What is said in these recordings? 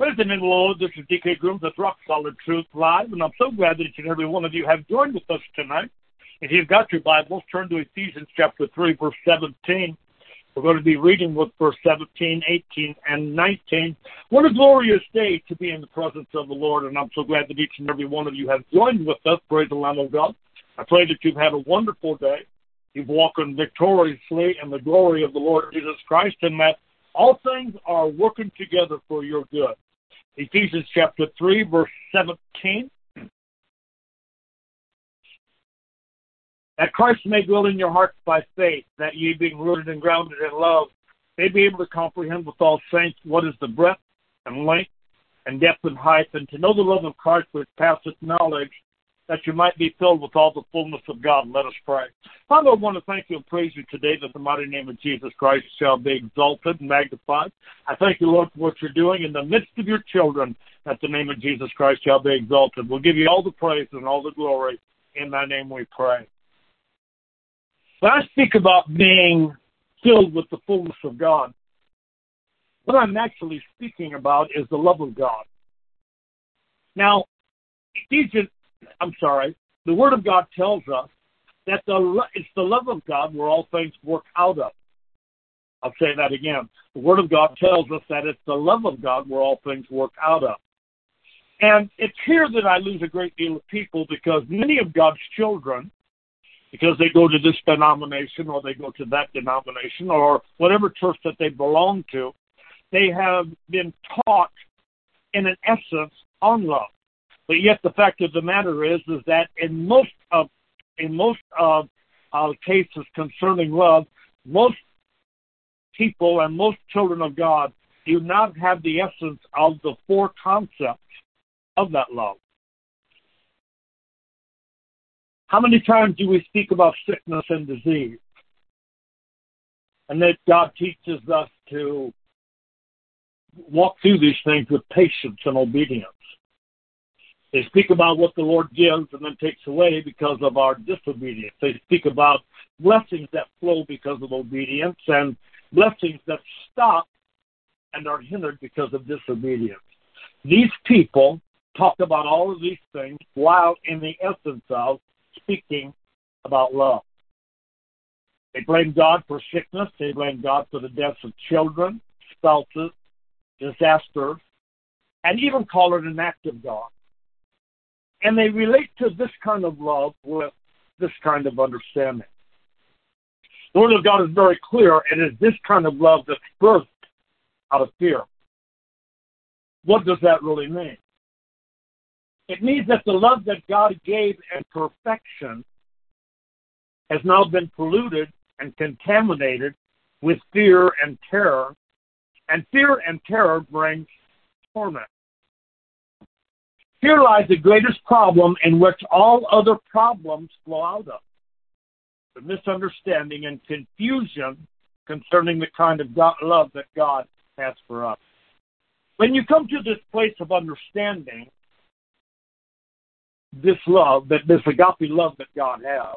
The Lord. This is DK Grooms with Rock Solid Truth Live, and I'm so glad that each and every one of you have joined with us tonight. If you've got your Bibles, turn to Ephesians chapter 3, verse 17. We're going to be reading with verse 17, 18, and 19. What a glorious day to be in the presence of the Lord, and I'm so glad that each and every one of you have joined with us. Praise the Lamb of God. I pray that you've had a wonderful day. You've walked victoriously in the glory of the Lord Jesus Christ, and that all things are working together for your good. Ephesians chapter 3, verse 17. That Christ may dwell in your hearts by faith, that ye being rooted and grounded in love, may be able to comprehend with all saints what is the breadth and length and depth and height, and to know the love of Christ which passeth knowledge, that you might be filled with all the fullness of God. Let us pray. Father, I want to thank you and praise you today that the mighty name of Jesus Christ shall be exalted and magnified. I thank you, Lord, for what you're doing in the midst of your children, that the name of Jesus Christ shall be exalted. We'll give you all the praise and all the glory. In thy name we pray. When I speak about being filled with the fullness of God, what I'm actually speaking about is the love of God. Now, Ephesians I'm sorry, the Word of God tells us that the it's the love of God where all things work out of. I'll say that again. The Word of God tells us that it's the love of God where all things work out of. And it's here that I lose a great deal of people because many of God's children, because they go to this denomination or they go to that denomination or whatever church that they belong to, they have been taught in an essence on love. But yet the fact of the matter is, is that in most of, in most of uh, cases concerning love, most people and most children of God do not have the essence of the four concepts of that love. How many times do we speak about sickness and disease? And that God teaches us to walk through these things with patience and obedience. They speak about what the Lord gives and then takes away because of our disobedience. They speak about blessings that flow because of obedience and blessings that stop and are hindered because of disobedience. These people talk about all of these things while in the essence of speaking about love. They blame God for sickness. They blame God for the deaths of children, spouses, disasters, and even call it an act of God. And they relate to this kind of love with this kind of understanding. The Word of God is very clear. It is this kind of love that's birthed out of fear. What does that really mean? It means that the love that God gave in perfection has now been polluted and contaminated with fear and terror, and fear and terror brings torment. Here lies the greatest problem in which all other problems flow out of the misunderstanding and confusion concerning the kind of God, love that God has for us. When you come to this place of understanding this love, that this agape love that God has,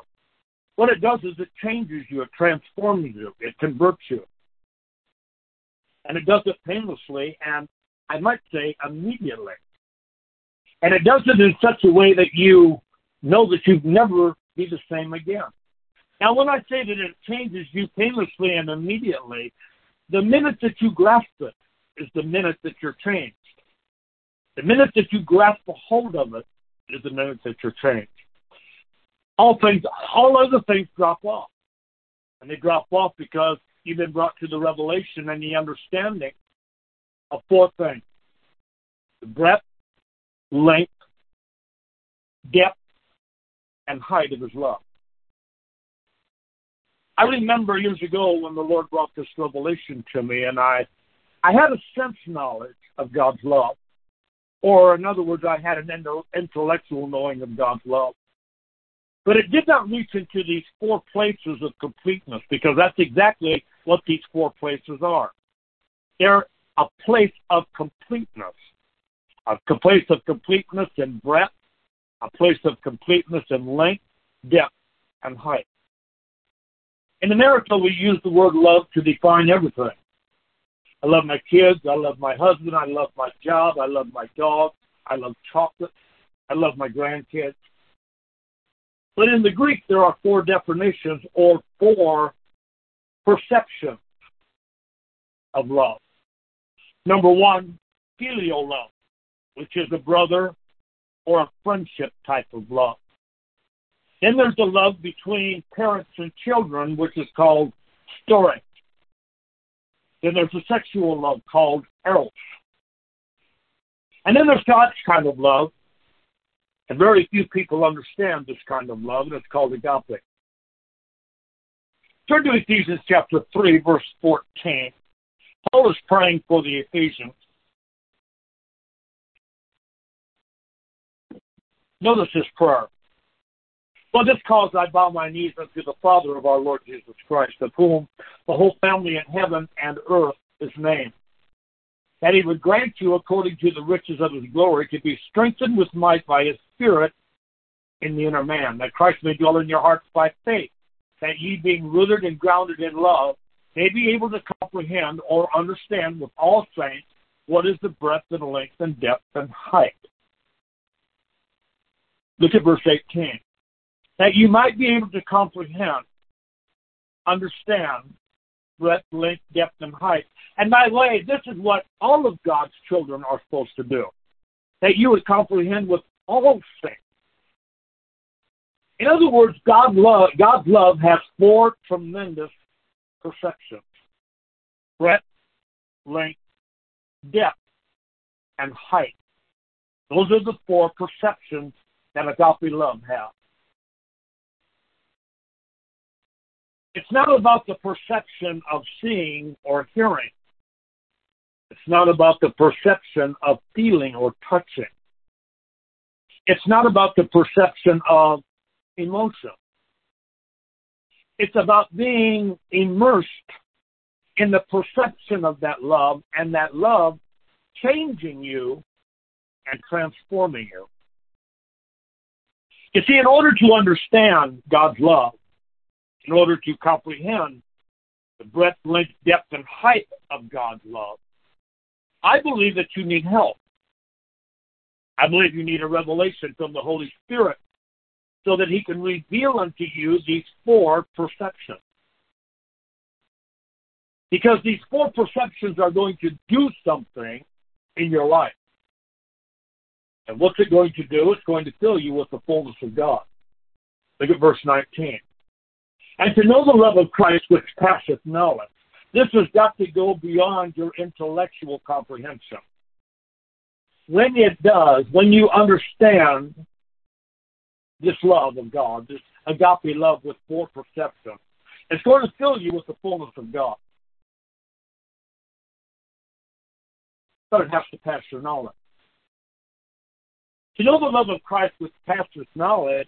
what it does is it changes you, it transforms you, it converts you. And it does it painlessly and I might say immediately. And it does it in such a way that you know that you'd never be the same again. Now, when I say that it changes you painlessly and immediately, the minute that you grasp it is the minute that you're changed. The minute that you grasp a hold of it is the minute that you're changed. All things, all other things drop off. And they drop off because you've been brought to the revelation and the understanding of four things the breadth, length, depth, and height of his love. I remember years ago when the Lord brought this revelation to me, and I, I had a sense knowledge of God's love, or in other words, I had an intellectual knowing of God's love. But it did not reach into these four places of completeness, because that's exactly what these four places are. They're a place of completeness a place of completeness and breadth, a place of completeness and length, depth, and height. In America, we use the word love to define everything. I love my kids. I love my husband. I love my job. I love my dog. I love chocolate. I love my grandkids. But in the Greek, there are four definitions or four perceptions of love. Number one, filial love, which is a brother or a friendship type of love. Then there's the love between parents and children, which is called storge. Then there's a sexual love called eros. And then there's God's kind of love, and very few people understand this kind of love, and it's called agape. Turn to Ephesians chapter 3, verse 14. Paul is praying for the Ephesians. Notice his prayer. For this cause I bow my knees unto the Father of our Lord Jesus Christ, of whom the whole family in heaven and earth is named that he would grant you, according to the riches of his glory, to be strengthened with might by his Spirit in the inner man, that Christ may dwell in your hearts by faith, that ye, being rooted and grounded in love, may be able to comprehend or understand with all saints what is the breadth and length and depth and height. Look at verse 18. That you might be able to comprehend, understand, breadth, length, depth, and height. And by the way, this is what all of God's children are supposed to do. That you would comprehend with all things. In other words, God love, God's love has four tremendous perceptions. Breadth, length, depth, and height. Those are the four perceptions that agape love has. It's not about the perception of seeing or hearing. It's not about the perception of feeling or touching. It's not about the perception of emotion. It's about being immersed in the perception of that love and that love changing you and transforming you. You see, in order to understand God's love, in order to comprehend the breadth, length, depth, and height of God's love, I believe that you need help. I believe you need a revelation from the Holy Spirit so that He can reveal unto you these four perceptions. Because these four perceptions are going to do something in your life. And what's it going to do? It's going to fill you with the fullness of God. Look at verse 19 and to know the love of Christ which passeth knowledge. This has got to go beyond your intellectual comprehension. When it does, when you understand this love of God, this agape love with four perception, it's going to fill you with the fullness of God. But it has to pass your knowledge. To know the love of Christ which passes knowledge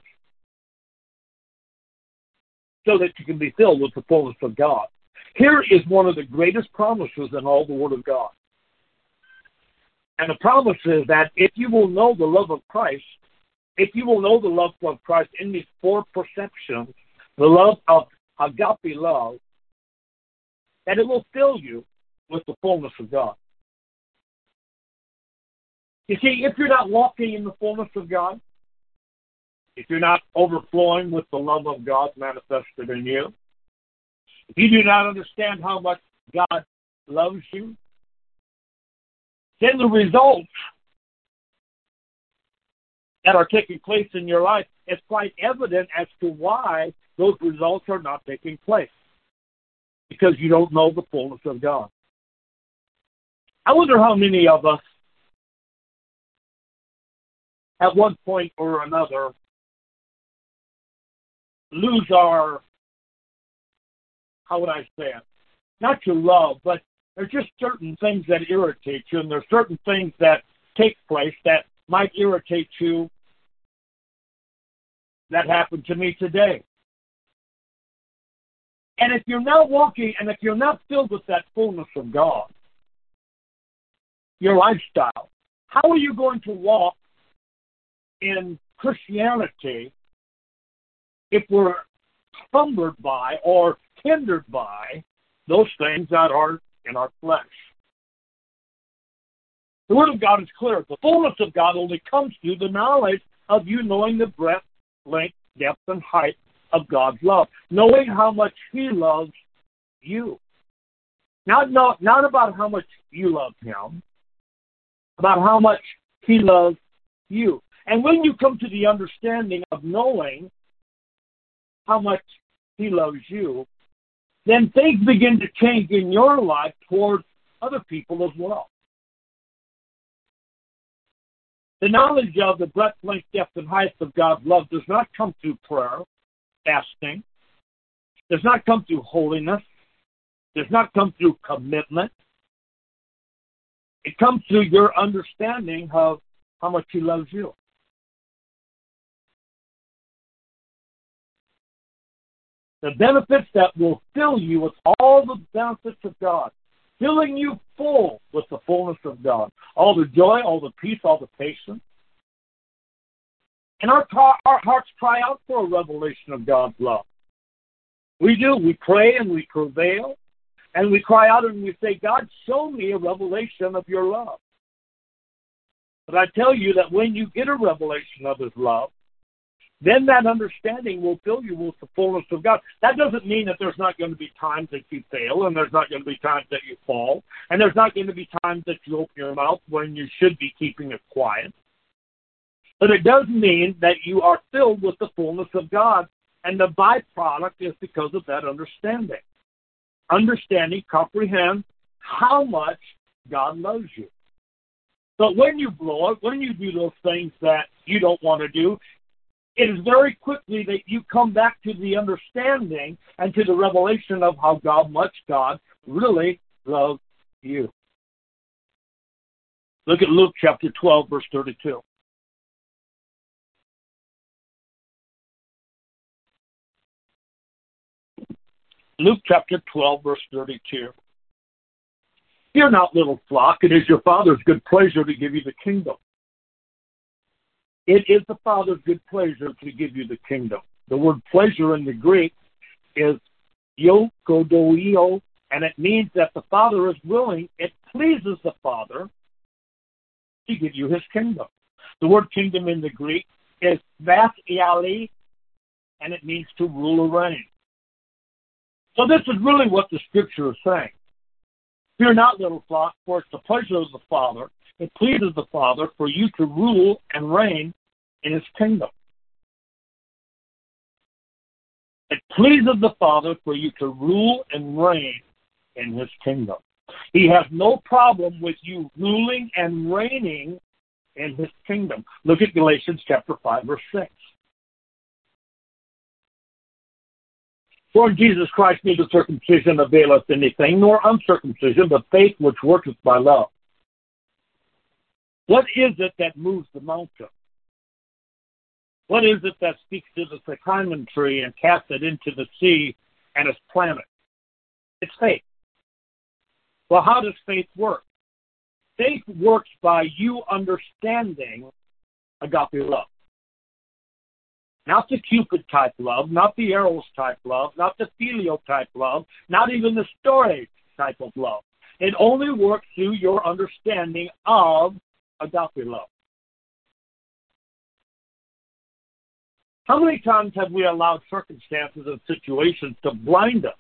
so that you can be filled with the fullness of God. Here is one of the greatest promises in all the Word of God. And the promise is that if you will know the love of Christ, if you will know the love of Christ in these four perceptions, the love of agape love, that it will fill you with the fullness of God. You see, if you're not walking in the fullness of God, if you're not overflowing with the love of God manifested in you, if you do not understand how much God loves you, then the results that are taking place in your life is quite evident as to why those results are not taking place. Because you don't know the fullness of God. I wonder how many of us, at one point or another, lose our, how would I say it? Not your love, but there's just certain things that irritate you, and there's certain things that take place that might irritate you. That happened to me today. And if you're not walking, and if you're not filled with that fullness of God, your lifestyle, how are you going to walk in Christianity if we're cumbered by or hindered by those things that are in our flesh. The Word of God is clear. The fullness of God only comes through the knowledge of you knowing the breadth, length, depth, and height of God's love, knowing how much He loves you. Not, not, not about how much you love Him, about how much He loves you. And when you come to the understanding of knowing how much He loves you, then things begin to change in your life towards other people as well. The knowledge of the breadth, length, depth, and height of God's love does not come through prayer, fasting, does not come through holiness, does not come through commitment. It comes through your understanding of how much He loves you. The benefits that will fill you with all the benefits of God, filling you full with the fullness of God, all the joy, all the peace, all the patience. And our, our hearts cry out for a revelation of God's love. We do. We pray and we prevail. And we cry out and we say, God, show me a revelation of your love. But I tell you that when you get a revelation of his love, then that understanding will fill you with the fullness of God. That doesn't mean that there's not going to be times that you fail, and there's not going to be times that you fall, and there's not going to be times that you open your mouth when you should be keeping it quiet. But it does mean that you are filled with the fullness of God, and the byproduct is because of that understanding. Understanding, comprehend how much God loves you. But when you blow it, when you do those things that you don't want to do, it is very quickly that you come back to the understanding and to the revelation of how God, much God really loves you. Look at Luke chapter 12, verse 32. Luke chapter 12, verse 32. Fear not, little flock, it is your Father's good pleasure to give you the kingdom. It is the Father's good pleasure to give you the kingdom. The word pleasure in the Greek is yokodoio, and it means that the Father is willing, it pleases the Father to give you his kingdom. The word kingdom in the Greek is vasiali, and it means to rule or reign. So this is really what the scripture is saying. Fear not, little flock, for it's the pleasure of the Father it pleases the Father for you to rule and reign in his kingdom. It pleases the Father for you to rule and reign in his kingdom. He has no problem with you ruling and reigning in his kingdom. Look at Galatians chapter 5, verse 6. For in Jesus Christ neither circumcision availeth anything, nor uncircumcision, but faith which worketh by love. What is it that moves the mountain? What is it that speaks to the sycamore tree and casts it into the sea and its planet? It's faith. Well, how does faith work? Faith works by you understanding agape love. Not the Cupid type love, not the Eros type love, not the Filio type love, not even the Storge type of love. It only works through your understanding of agape love. How many times have we allowed circumstances and situations to blind us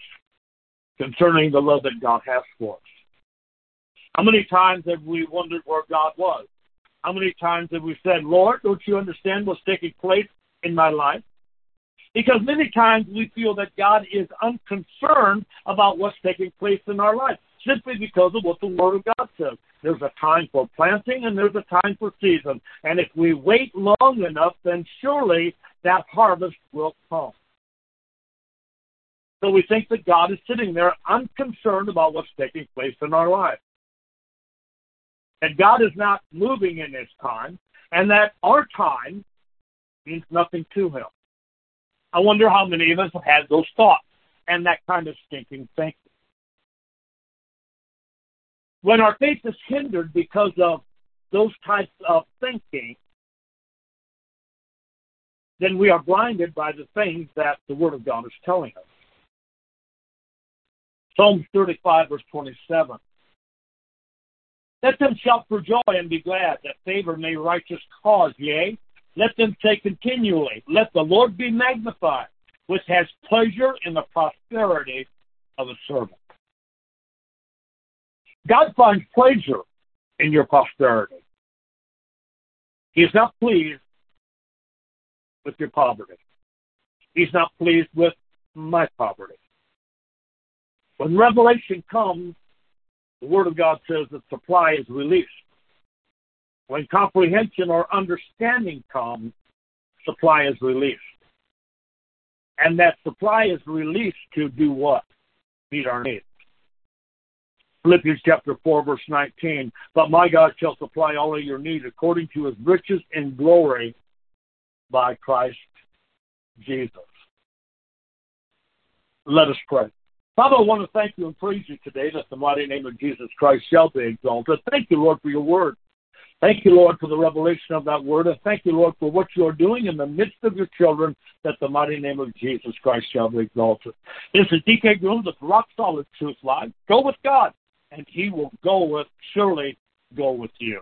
concerning the love that God has for us? How many times have we wondered where God was? How many times have we said, Lord, don't you understand what's taking place in my life? Because many times we feel that God is unconcerned about what's taking place in our life simply because of what the Word of God says. There's a time for planting and there's a time for season. And if we wait long enough, then surely that harvest will come. So we think that God is sitting there unconcerned about what's taking place in our life. That God is not moving in His time, and that our time means nothing to Him. I wonder how many of us have had those thoughts and that kind of stinking thinking. When our faith is hindered because of those types of thinking, then we are blinded by the things that the Word of God is telling us. Psalms 35, verse 27. Let them shout for joy and be glad, that favor may righteous cause, yea. Let them say continually, Let the Lord be magnified, which has pleasure in the prosperity of a servant. God finds pleasure in your prosperity. He is not pleased with your poverty. He's not pleased with my poverty. When revelation comes, the Word of God says that supply is released. When comprehension or understanding comes, supply is released. And that supply is released to do what? Meet our needs. Philippians chapter 4, verse 19. But my God shall supply all of your needs according to his riches and glory by Christ Jesus. Let us pray. Father, I want to thank you and praise you today that the mighty name of Jesus Christ shall be exalted. Thank you, Lord, for your word. Thank you, Lord, for the revelation of that word. And thank you, Lord, for what you are doing in the midst of your children, that the mighty name of Jesus Christ shall be exalted. This is DK Groom, the rock solid truth live. Go with God, and he will go with, surely go with you.